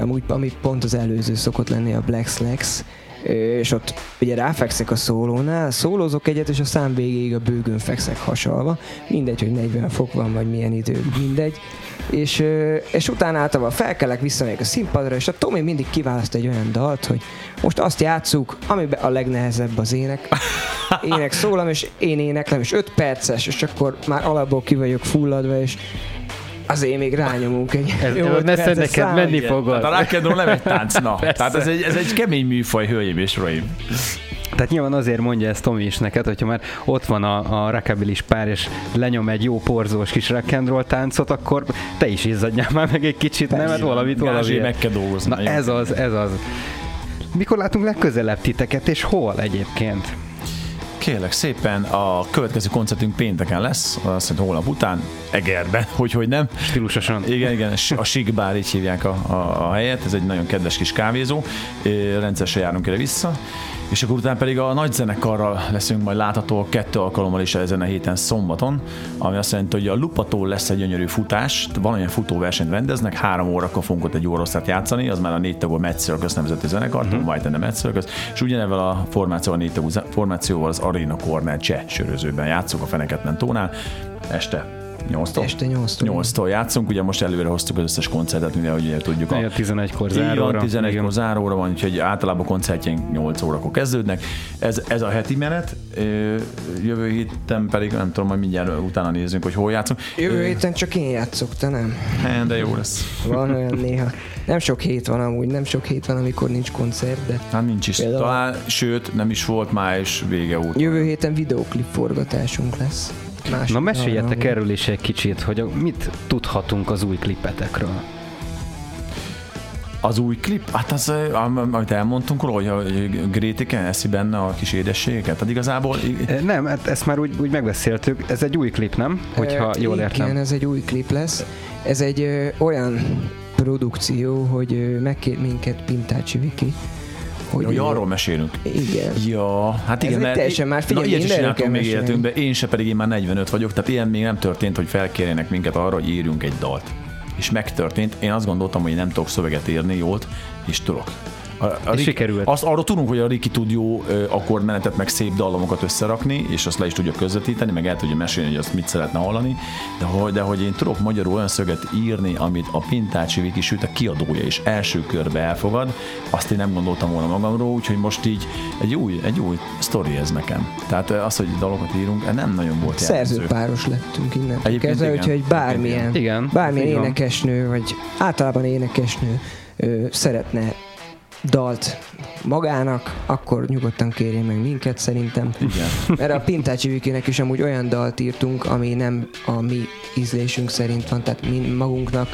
amúgy, ami pont az előző szokott lenni, a Black Slacks, és ott ugye ráfekszek a szólónál, szólózok egyet, és a szám végéig a bőgőn fekszek hasalva, mindegy, hogy 40 fok van, vagy milyen idő, mindegy. És, és utána általában felkelek, visszamegyek a színpadra, és a Tomi mindig kiválaszt egy olyan dalt, hogy most azt játsszuk, amiben a legnehezebb az ének. Ének szólam, és én éneklem, és 5 perces, és akkor már alapból ki vagyok fulladva, és azért még rányomunk egy Ez, jó messze neked menni fogod. Hát a rock nem egy tánc, na. Tehát ez egy, ez egy kemény műfaj, hölgyeim és uraim. Tehát nyilván azért mondja ezt Tomi is neked, hogyha már ott van a, a rockabilly pár, és lenyom egy jó porzós kis rock and roll táncot, akkor te is izzadjál már meg egy kicsit, nem? Hát valamit, valamit. meg kell dolgozni. Na ez az, ez az. Mikor látunk legközelebb titeket, és hol egyébként? Kérlek szépen, a következő koncertünk pénteken lesz, azt hiszem holnap után, Egerben, hogy, hogy nem. Stílusosan. Igen, igen, a Chic Bar, így hívják a, a, a helyet, ez egy nagyon kedves kis kávézó, rendszeresen járunk erre vissza, és akkor utána pedig a nagy zenekarral leszünk majd láthatóak kettő alkalommal is ezen a héten szombaton, ami azt jelenti, hogy a Lupatól lesz egy gyönyörű futás, valamilyen futóversenyt rendeznek, három órakor fogunk ott egy oroszát játszani, az már a négy tagú Mad Circus nevezeti zenekar, uh-huh. White and the Mad Circus, és ugyanevel a formációval, a négy tagú formációval az Arena Corner cseh sörözőben játszunk a Feneketlen tónál, este 8-tól? Este 8-tól. 8-tól játszunk, ugye most előre hoztuk az összes koncertet, mivel ugye tudjuk a... A 11-kor Így van, záróra. 11-kor záróra van, úgyhogy általában koncertjeink 8 órakor kezdődnek. Ez, ez a heti menet, jövő héten pedig nem tudom, majd mindjárt utána nézzünk, hogy hol játszunk. Jövő héten csak én játszok, te nem. Ö, De jó lesz. Van olyan néha. Nem sok hét van amúgy, nem sok hét van, amikor nincs koncert, de Hát nincs is. Például- Talán, sőt, nem is volt már, és vége óta. jövő héten videóklip forgatásunk lesz. Másik Na meséljetek erről is egy kicsit, hogy a- mit tudhatunk az új klipetekről. Az új klip, hát az, amit elmondtunk róla, hogy a Grétike eszi benne a kis édességeket, hát igazából E, Nem, hát ezt már úgy, úgy megbeszéltük. Ez egy új klip, nem? Hogyha Ö, jól Igen, értem. ez egy új klip lesz. Ez egy ö, olyan produkció, hogy ö, megkért minket Pintácsi Viki, hogy Hogy arról mesélünk. Igen. Ja, hát Ez igen, egy mert teljesen más, figyelj, na, ilyet is csináltunk még életünkben, én se pedig én már 45 vagyok, tehát ilyen még nem történt, hogy felkérjenek minket arra, hogy írjunk egy dalt. És megtörtént, én azt gondoltam, hogy nem tudok szöveget írni, jót, és tudok. A, a Rick- sikerült. Azt arról tudunk, hogy a Riki tud jó akkordmenetet, meg szép dallamokat összerakni, és azt le is tudja közvetíteni, meg el tudja mesélni, hogy azt mit szeretne hallani, de hogy, de hogy én tudok magyarul olyan szöget írni, amit a Pintácsi Viki, sőt a kiadója is első körbe elfogad, azt én nem gondoltam volna magamról, úgyhogy most így egy új, egy új sztori ez nekem. Tehát az, hogy dalokat írunk, ez nem nagyon volt. Szerzőpáros lettünk innentől Egyébként kezdve, igen. úgyhogy bármilyen, Igen, bármilyen van. énekesnő, vagy általában énekesnő ö, szeretne dalt magának, akkor nyugodtan kérjen meg minket szerintem. Igen. Mert a Pintácsi Vikinek is amúgy olyan dalt írtunk, ami nem a mi ízlésünk szerint van, tehát mi magunknak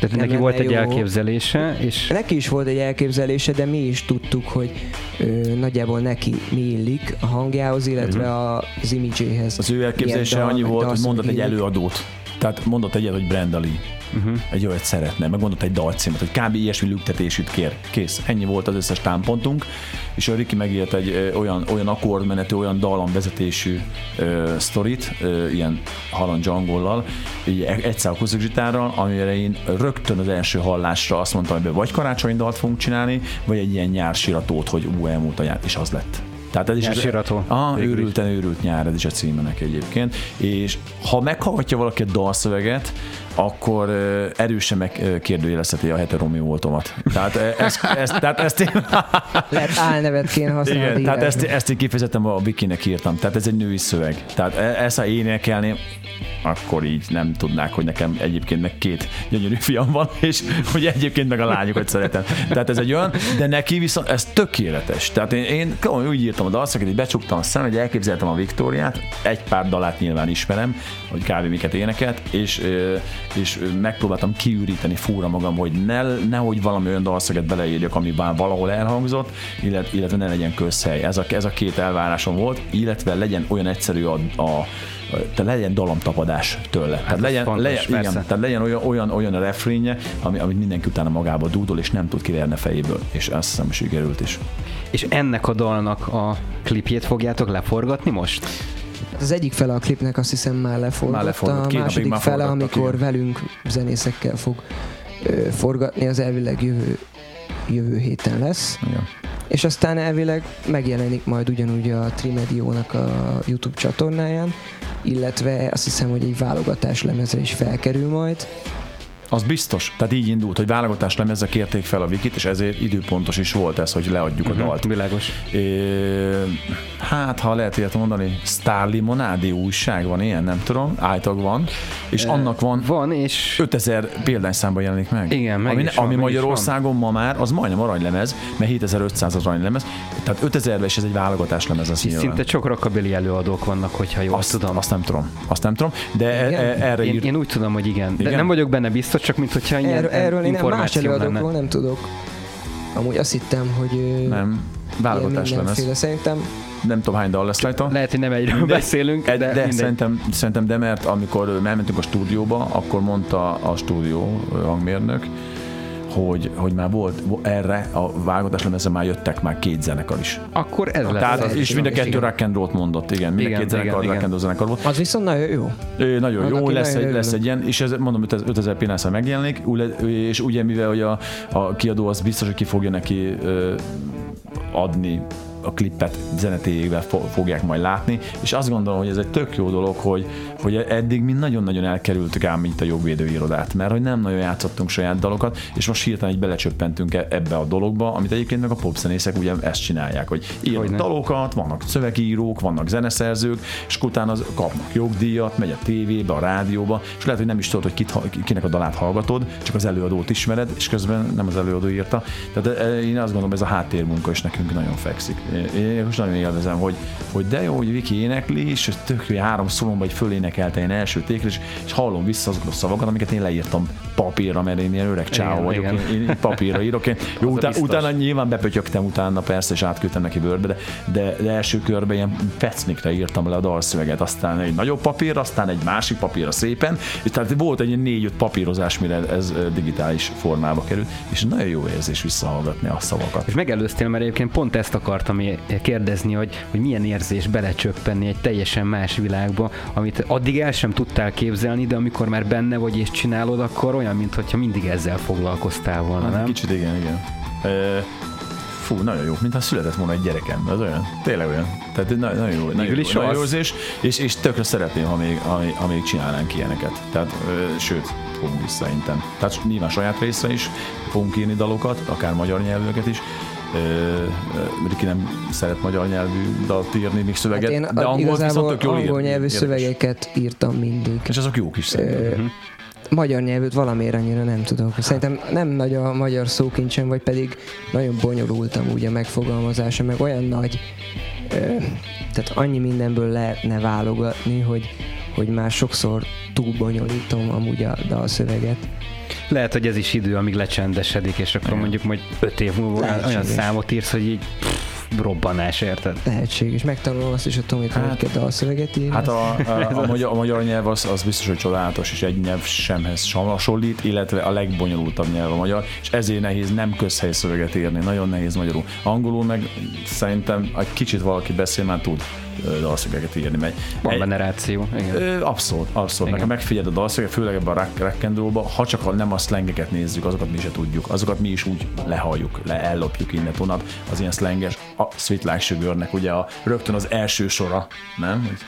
Tehát nem neki volt egy jó. elképzelése, és Neki is volt egy elképzelése, de mi is tudtuk, hogy ö, nagyjából neki mi illik a hangjához, illetve az imidzséhez. Az ő elképzelése dal, annyi volt, hogy mondott egy illik. előadót. Tehát mondott egyet, hogy Brenda Lee. Uh-huh. Egy olyat szeretne, meg mondott egy dalcímet, hogy kb. ilyesmi lüktetésűt kér. Kész. Ennyi volt az összes támpontunk, és a Ricky megírt egy ö, olyan, olyan akkordmenetű, olyan dallamvezetésű ö, sztorit, ö, ilyen halandzs angollal, így e- egyszer akusztikus gitárral, amire én rögtön az első hallásra azt mondtam, hogy vagy karácsonyi dalt fogunk csinálni, vagy egy ilyen nyársiratót, hogy ú, elmúlt a nyár, és az lett. Tehát ez is Nyársirató. Ah, Végül is. őrülten őrült nyár, ez is a címe neki egyébként. És ha meghallgatja valaki a dalszöveget, akkor erősen megkérdőjelezheti a heteromi voltomat. Tehát ezt, ezt, tehát ezt én, Lehet álnevet kéne használni. igen, tehát ezt, ezt én kifejezetten a Bikinek írtam. Tehát ez egy női szöveg. Tehát e- ezt ha énekelném, akkor így nem tudnák, hogy nekem egyébként meg két gyönyörű fiam van, és hogy egyébként meg a lányokat szeretem. Tehát ez egy olyan, de neki viszont ez tökéletes. Tehát én, én úgy írtam a dalszöget, hogy becsuktam a szemem, hogy elképzeltem a Viktóriát, egy pár dalát nyilván ismerem, hogy kb. miket énekelt, és, és megpróbáltam kiüríteni fúra magam, hogy ne, nehogy valami olyan dalszöget beleírjak, ami már valahol elhangzott, illetve, illetve ne legyen közhely. Ez a, ez a két elvárásom volt, illetve legyen olyan egyszerű a, a tehát legyen dalamtapadás tőle. Tehát ez legyen, fontos, legyen, igen, tehát legyen olyan, olyan, olyan refrénje, ami, amit mindenki utána magába dúdol, és nem tud kiverni a fejéből. És azt hiszem, sikerült is. és ennek a dalnak a klipjét fogjátok leforgatni most? Az egyik fele a klipnek azt hiszem már leforgott, Már leforgott. a második fele, amikor igen. velünk zenészekkel fog ö, forgatni, az elvileg jövő, jövő héten lesz. Igen. És aztán elvileg megjelenik majd ugyanúgy a Trimediónak a YouTube csatornáján, illetve azt hiszem, hogy egy válogatás lemezre is felkerül majd. Az biztos. Tehát így indult, hogy válogatás lemezre kérték fel a Vikit, és ezért időpontos is volt ez, hogy leadjuk a dalt. Világos. É, hát, ha lehet ilyet mondani, Star Limonádi újság van ilyen, nem tudom, állítólag van, és annak van Van, és 5000 példányszámban jelenik meg. Igen, meg ami, is van, ami is Magyarországon ma már, az majdnem aranylemez, mert 7500 az aranylemez, tehát 5000 és ez egy válogatás lemez az nyilván. szinte csak rockabili előadók vannak, hogyha jól azt, tudom. azt nem tudom, azt nem tudom, de e, Igen? e, erre Én, írt, én úgy tudom, hogy igen. De Igen? nem vagyok benne biztos, csak mint hogyha ilyen Erről, erről én nem más előadókról lenne. nem tudok. Amúgy azt hittem, hogy nem, válogatás mindenféle. Szerintem Nem tudom hány dal lesz rajta. Lehet, hogy nem egyről beszélünk, de, de, de mindegy. szerintem, szerintem de, mert amikor elmentünk a stúdióba, akkor mondta a stúdió hangmérnök, hogy, hogy már volt erre a válogatás lemezre már jöttek már két zenekar is. Akkor ez lesz Tehát, az. és mind a kettő rock and roll-t mondott, igen. Mind Igen, a két zenekar igen, rock and roll zenekar volt. az viszont nagyon jó. Ő, nagyon jó, lesz nagyon egy, lesz egy ilyen, és ez mondom, 5000 pillanatban megjelenik, és ugye mivel hogy a, a kiadó az biztos, hogy ki fogja neki ö, adni a klippet zenetéjével fo- fogják majd látni, és azt gondolom, hogy ez egy tök jó dolog, hogy, hogy eddig mi nagyon-nagyon elkerültük ám mint a jogvédő irodát, mert hogy nem nagyon játszottunk saját dalokat, és most hirtelen így belecsöppentünk e- ebbe a dologba, amit egyébként meg a popzenészek ugye ezt csinálják, hogy írnak dalokat, vannak szövegírók, vannak zeneszerzők, és utána az kapnak jogdíjat, megy a tévébe, a rádióba, és lehet, hogy nem is tudod, hogy kit, kinek a dalát hallgatod, csak az előadót ismered, és közben nem az előadó írta. Tehát eh, én azt gondolom, ez a háttérmunka is nekünk nagyon fekszik. Én, most nagyon élvezem, hogy, hogy de jó, hogy Viki énekli, és tök jó, három szólomba egy fölénekelte én első tékre, és, és hallom vissza azokat a szavakat, amiket én leírtam papírra, mert én ilyen öreg csáó vagyok, igen. én, én papírra írok. Én, jó, utá, utána nyilván bepötyögtem utána persze, és átküldtem neki Wordbe, de, de, de első körben ilyen fecnikre írtam le a dalszöveget, aztán egy nagyobb papír, aztán egy másik papírra szépen, és tehát volt egy négy-öt papírozás, mire ez digitális formába került, és nagyon jó érzés visszahallgatni a szavakat. És megelőztél, mert egyébként pont ezt akartam kérdezni, hogy, hogy milyen érzés belecsöppenni egy teljesen más világba, amit addig el sem tudtál képzelni, de amikor már benne vagy és csinálod, akkor olyan, mintha mindig ezzel foglalkoztál volna, Hát, nem? Kicsit igen, igen. Ö, Fú, nagyon jó, mintha született volna egy gyerekem, az olyan, tényleg olyan. Tehát na- nagyon jó, nagyon Végül jó, is nagyon jó érzés, és, és tökre szeretném, ha még, ha, még- ha még csinálnánk ilyeneket. Tehát, ö, sőt, fogunk is szerintem. Tehát nyilván saját részre is fogunk írni dalokat, akár magyar nyelvűeket is. Riki nem szeret magyar nyelvű dalt írni, még szöveget, Hát én de angol viszont tök jól ír. angol nyelvű Érdekes. szövegeket írtam mindig. És azok jók is szerintem. Magyar nyelvűt valamiért annyira nem tudok. Szerintem nem nagy a magyar szókincsem, vagy pedig nagyon bonyolultam úgy a megfogalmazása, meg olyan nagy, ö, tehát annyi mindenből lehetne válogatni, hogy, hogy már sokszor túl bonyolítom amúgy a dalszöveget. Lehet, hogy ez is idő, amíg lecsendesedik, és akkor mondjuk majd öt év múlva olyan Lehetséges. számot írsz, hogy így pff, robbanás, érted? Lehetséges. Megtanulom azt is a hogy hogy kell dalszöveget írni. Hát a, a, a, magyar, a magyar nyelv az, az biztos, hogy csodálatos, és egy nyelv semhez sem hasonlít, illetve a legbonyolultabb nyelv a magyar, és ezért nehéz nem közhely szöveget írni, nagyon nehéz magyarul. Angolul meg szerintem egy kicsit valaki beszél, már tud ö, dalszövegeket írni. Megy. Van Egy- generáció, igen. Ö, Abszolút, abszolút. Nekem megfigyeld a dalszöget, főleg ebben a rock, rock ha csak a, nem a szlengeket nézzük, azokat mi se tudjuk. Azokat mi is úgy lehalljuk, le, ellopjuk innen onnan, az ilyen szlenges, a Sweet Like Sugar-nek ugye a, rögtön az első sora, nem? Hogy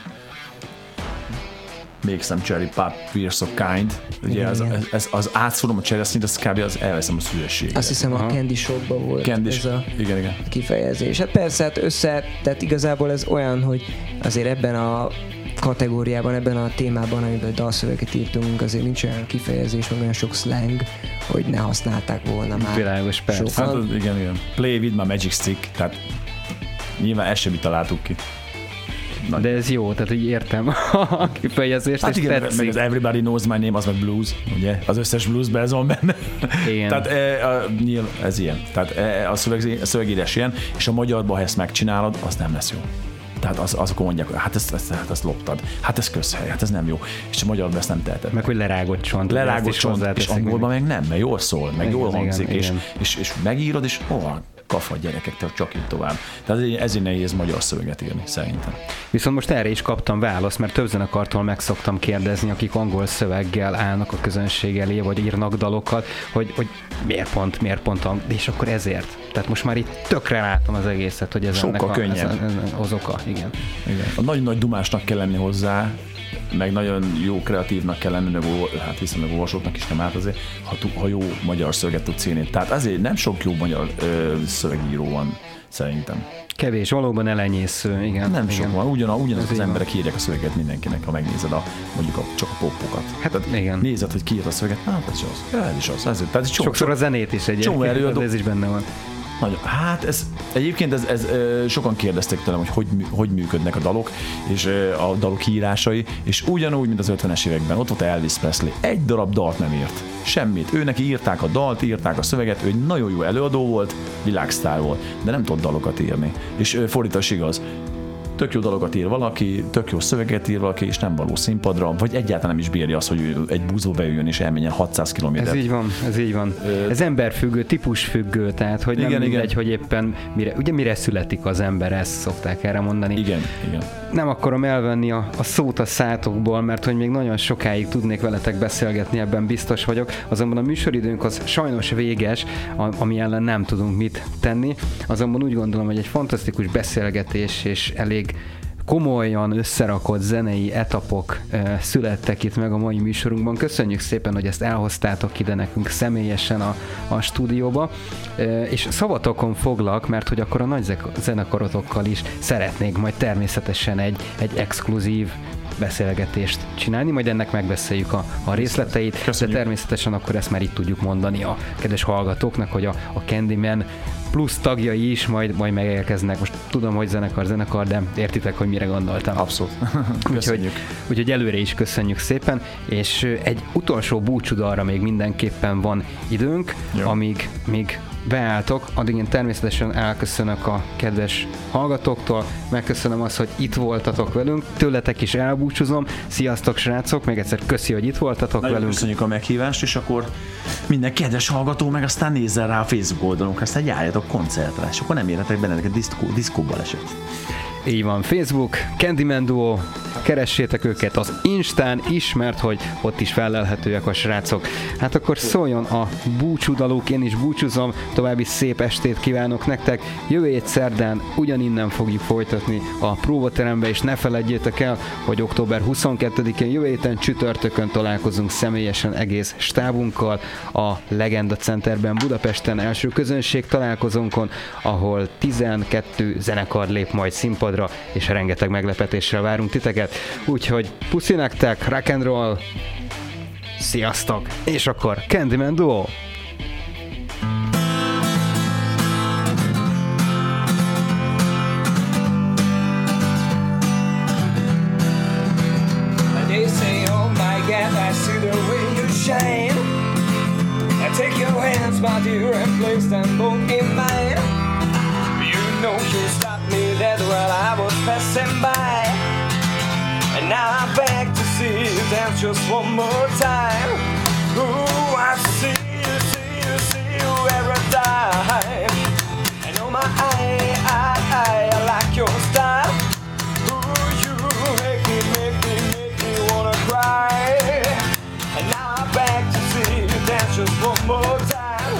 Make some cherry pop, we're so kind. Ugye Igen, ez, igen. ez, ez, az átszólom a cseresznyit, az kb. az elveszem a szülességet. Azt hiszem a Candy Shop-ban volt Kendis, ez a igen, igen. kifejezés. Hát persze, hát össze, tehát igazából ez olyan, hogy azért ebben a kategóriában, ebben a témában, amiben dalszöveget írtunk, azért nincs olyan kifejezés, meg olyan sok slang, hogy ne használták volna már. Világos, persze. Hát Sokan. az, igen, igen. Play with my magic stick, tehát nyilván ezt sem mi találtuk ki. Nagy- De ez jó, tehát így értem a kifejezést, Hát és igen, meg tetszik. az Everybody Knows My Name, az meg blues, ugye? Az összes bluesben ez van benne. Igen. Tehát e, a, nyilván, ez ilyen. Tehát e, a, szöveg, a szövegírás ilyen, és a magyarban, ha ezt megcsinálod, az nem lesz jó. Tehát az, azok mondják, hát ezt, ezt, hát ezt loptad, hát ez közhely, hát ez nem jó. És a magyarban ezt nem teheted. Meg hogy lerágott csont. lerágott csont, és angolban meg nem, mert jól szól, meg Igen, jól igen, hangzik, és, igen. és, és megírod, és ó, kafa gyerekek, te csak így tovább. Tehát ezért, nehéz magyar szöveget írni, szerintem. Viszont most erre is kaptam választ, mert több zenekartól meg szoktam kérdezni, akik angol szöveggel állnak a közönség elé, vagy írnak dalokat, hogy, hogy miért pont, miért pont, és akkor ezért. Tehát most már itt tökre látom az egészet, hogy ez Sokkal ennek a, könnyebb. Ez, ez, az oka, igen. Igen. A nagy-nagy dumásnak kell lenni hozzá, meg nagyon jó kreatívnak kell lenni, meg, hát viszonylag olvasóknak is nem árt azért, ha, ha jó magyar szöveget tudsz írni. Tehát azért nem sok jó magyar ö, szövegíró van, szerintem. Kevés, valóban elenyésző, igen. Nem igen. sok van, ugyan, ugyanazok Ez az emberek írják a szöveget mindenkinek, ha megnézed a, mondjuk a, csak a popokat. Hát igen. Nézed, hogy ki írt a szöveget, hát ez is az, ez is az. Ez, tehát csomó, Sokszor a zenét is egy Csomó előadó- ez is benne van. Nagyon. Hát ez, egyébként ez, ez sokan kérdezték tőlem, hogy hogy, hogy működnek a dalok, és a dalok írásai, és ugyanúgy, mint az 50-es években, ott volt Elvis Presley, egy darab dalt nem írt. Semmit. Ő neki írták a dalt, írták a szöveget, ő egy nagyon jó előadó volt, világsztár volt, de nem tudott dalokat írni. És is igaz. Tök jó dalokat ír valaki, tök jó szöveget ír valaki, és nem való színpadra, vagy egyáltalán nem is bírja azt, hogy ő egy búzó beüljön és elmenjen 600 km. Ez így van, ez így van. Ez emberfüggő, típusfüggő, tehát hogy nem Igen, igen. mindegy, hogy éppen mire, ugye mire születik az ember, ezt szokták erre mondani. Igen, igen. Nem akarom elvenni a, a szót a szátokból, mert hogy még nagyon sokáig tudnék veletek beszélgetni, ebben biztos vagyok. Azonban a műsoridőnk az sajnos véges, ami ellen nem tudunk mit tenni. Azonban úgy gondolom, hogy egy fantasztikus beszélgetés és elég komolyan összerakott zenei etapok e, születtek itt meg a mai műsorunkban. Köszönjük szépen, hogy ezt elhoztátok ide nekünk személyesen a, a stúdióba, e, és szavatokon foglak, mert hogy akkor a nagy zenekarotokkal is szeretnék majd természetesen egy, egy exkluzív beszélgetést csinálni, majd ennek megbeszéljük a, a részleteit, Köszönjük. de természetesen akkor ezt már itt tudjuk mondani a kedves hallgatóknak, hogy a, a Candyman plusz tagjai is majd, majd megérkeznek. Most tudom, hogy zenekar, zenekar, de értitek, hogy mire gondoltam. Abszolút. Úgyhogy, úgyhogy előre is köszönjük szépen, és egy utolsó búcsúdalra még mindenképpen van időnk, Jó. amíg még beálltok, addig én természetesen elköszönök a kedves hallgatóktól, megköszönöm azt, hogy itt voltatok velünk, tőletek is elbúcsúzom, sziasztok srácok, még egyszer köszi, hogy itt voltatok Nagyon velünk. köszönjük a meghívást, és akkor minden kedves hallgató meg aztán nézzen rá a Facebook oldalunkra, aztán járjatok koncertre, és akkor nem érhetek benneteket diszkó, diszkóba esett. Így van, Facebook, Candyman Duo, keressétek őket az Instán is, mert hogy ott is felelhetőek a srácok. Hát akkor szóljon a búcsúdalók, én is búcsúzom, további szép estét kívánok nektek. Jövő hét szerdán ugyaninnen fogjuk folytatni a próbaterembe, és ne feledjétek el, hogy október 22-én jövő héten csütörtökön találkozunk személyesen egész stábunkkal a Legenda Centerben Budapesten első közönség találkozónkon, ahol 12 zenekar lép majd színpadra, és rengeteg meglepetéssel várunk titeket. Úgyhogy puszi nektek, rock and roll, sziasztok! És akkor Candyman Duo! Oh take your hands, my dear, and place them both in mine. Know you stopped me dead while I was passing by. And now I'm back to see you dance just one more time. Ooh, I see you, see you, see you every time. I know oh my eye, I, I, I like your style. Ooh, you make me, make me, make me wanna cry. And now I'm back to see you dance just one more time.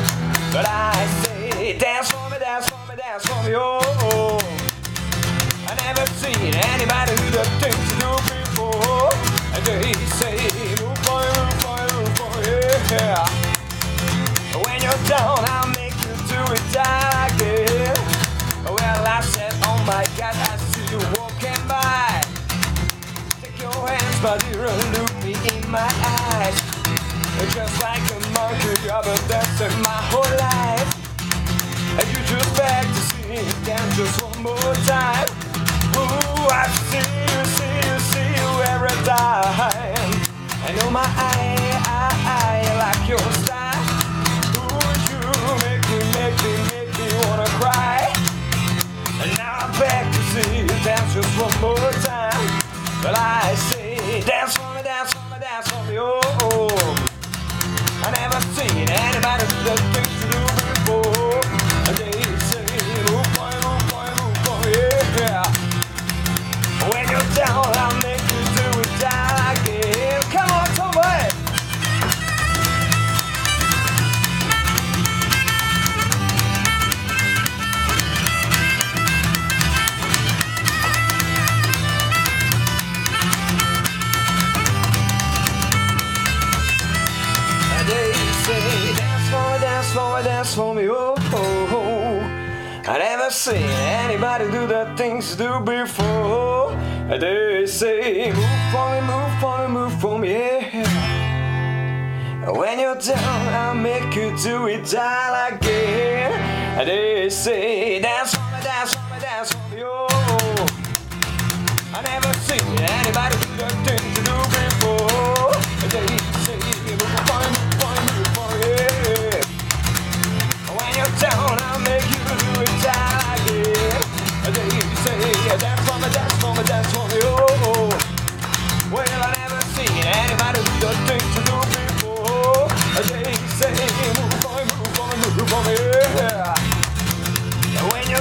But I and look me in my eyes. Just like a monkey, I've been dancing my whole life. And you just beg to see me dance just one more time. Ooh, I see you, see you, see you every time. I know my eye, I, I like your style. Ooh, you make me, make me, make me wanna cry. And now I'm back to see you dance just one more time. But I say, dance for me, dance for me, dance for me, oh. oh. I never seen anybody do things you do before. They say, move for me, move for me, move for me, yeah. When you're down, I'll make you do it all again. They say, dance me, dance me, dance for me, oh. I never seen anybody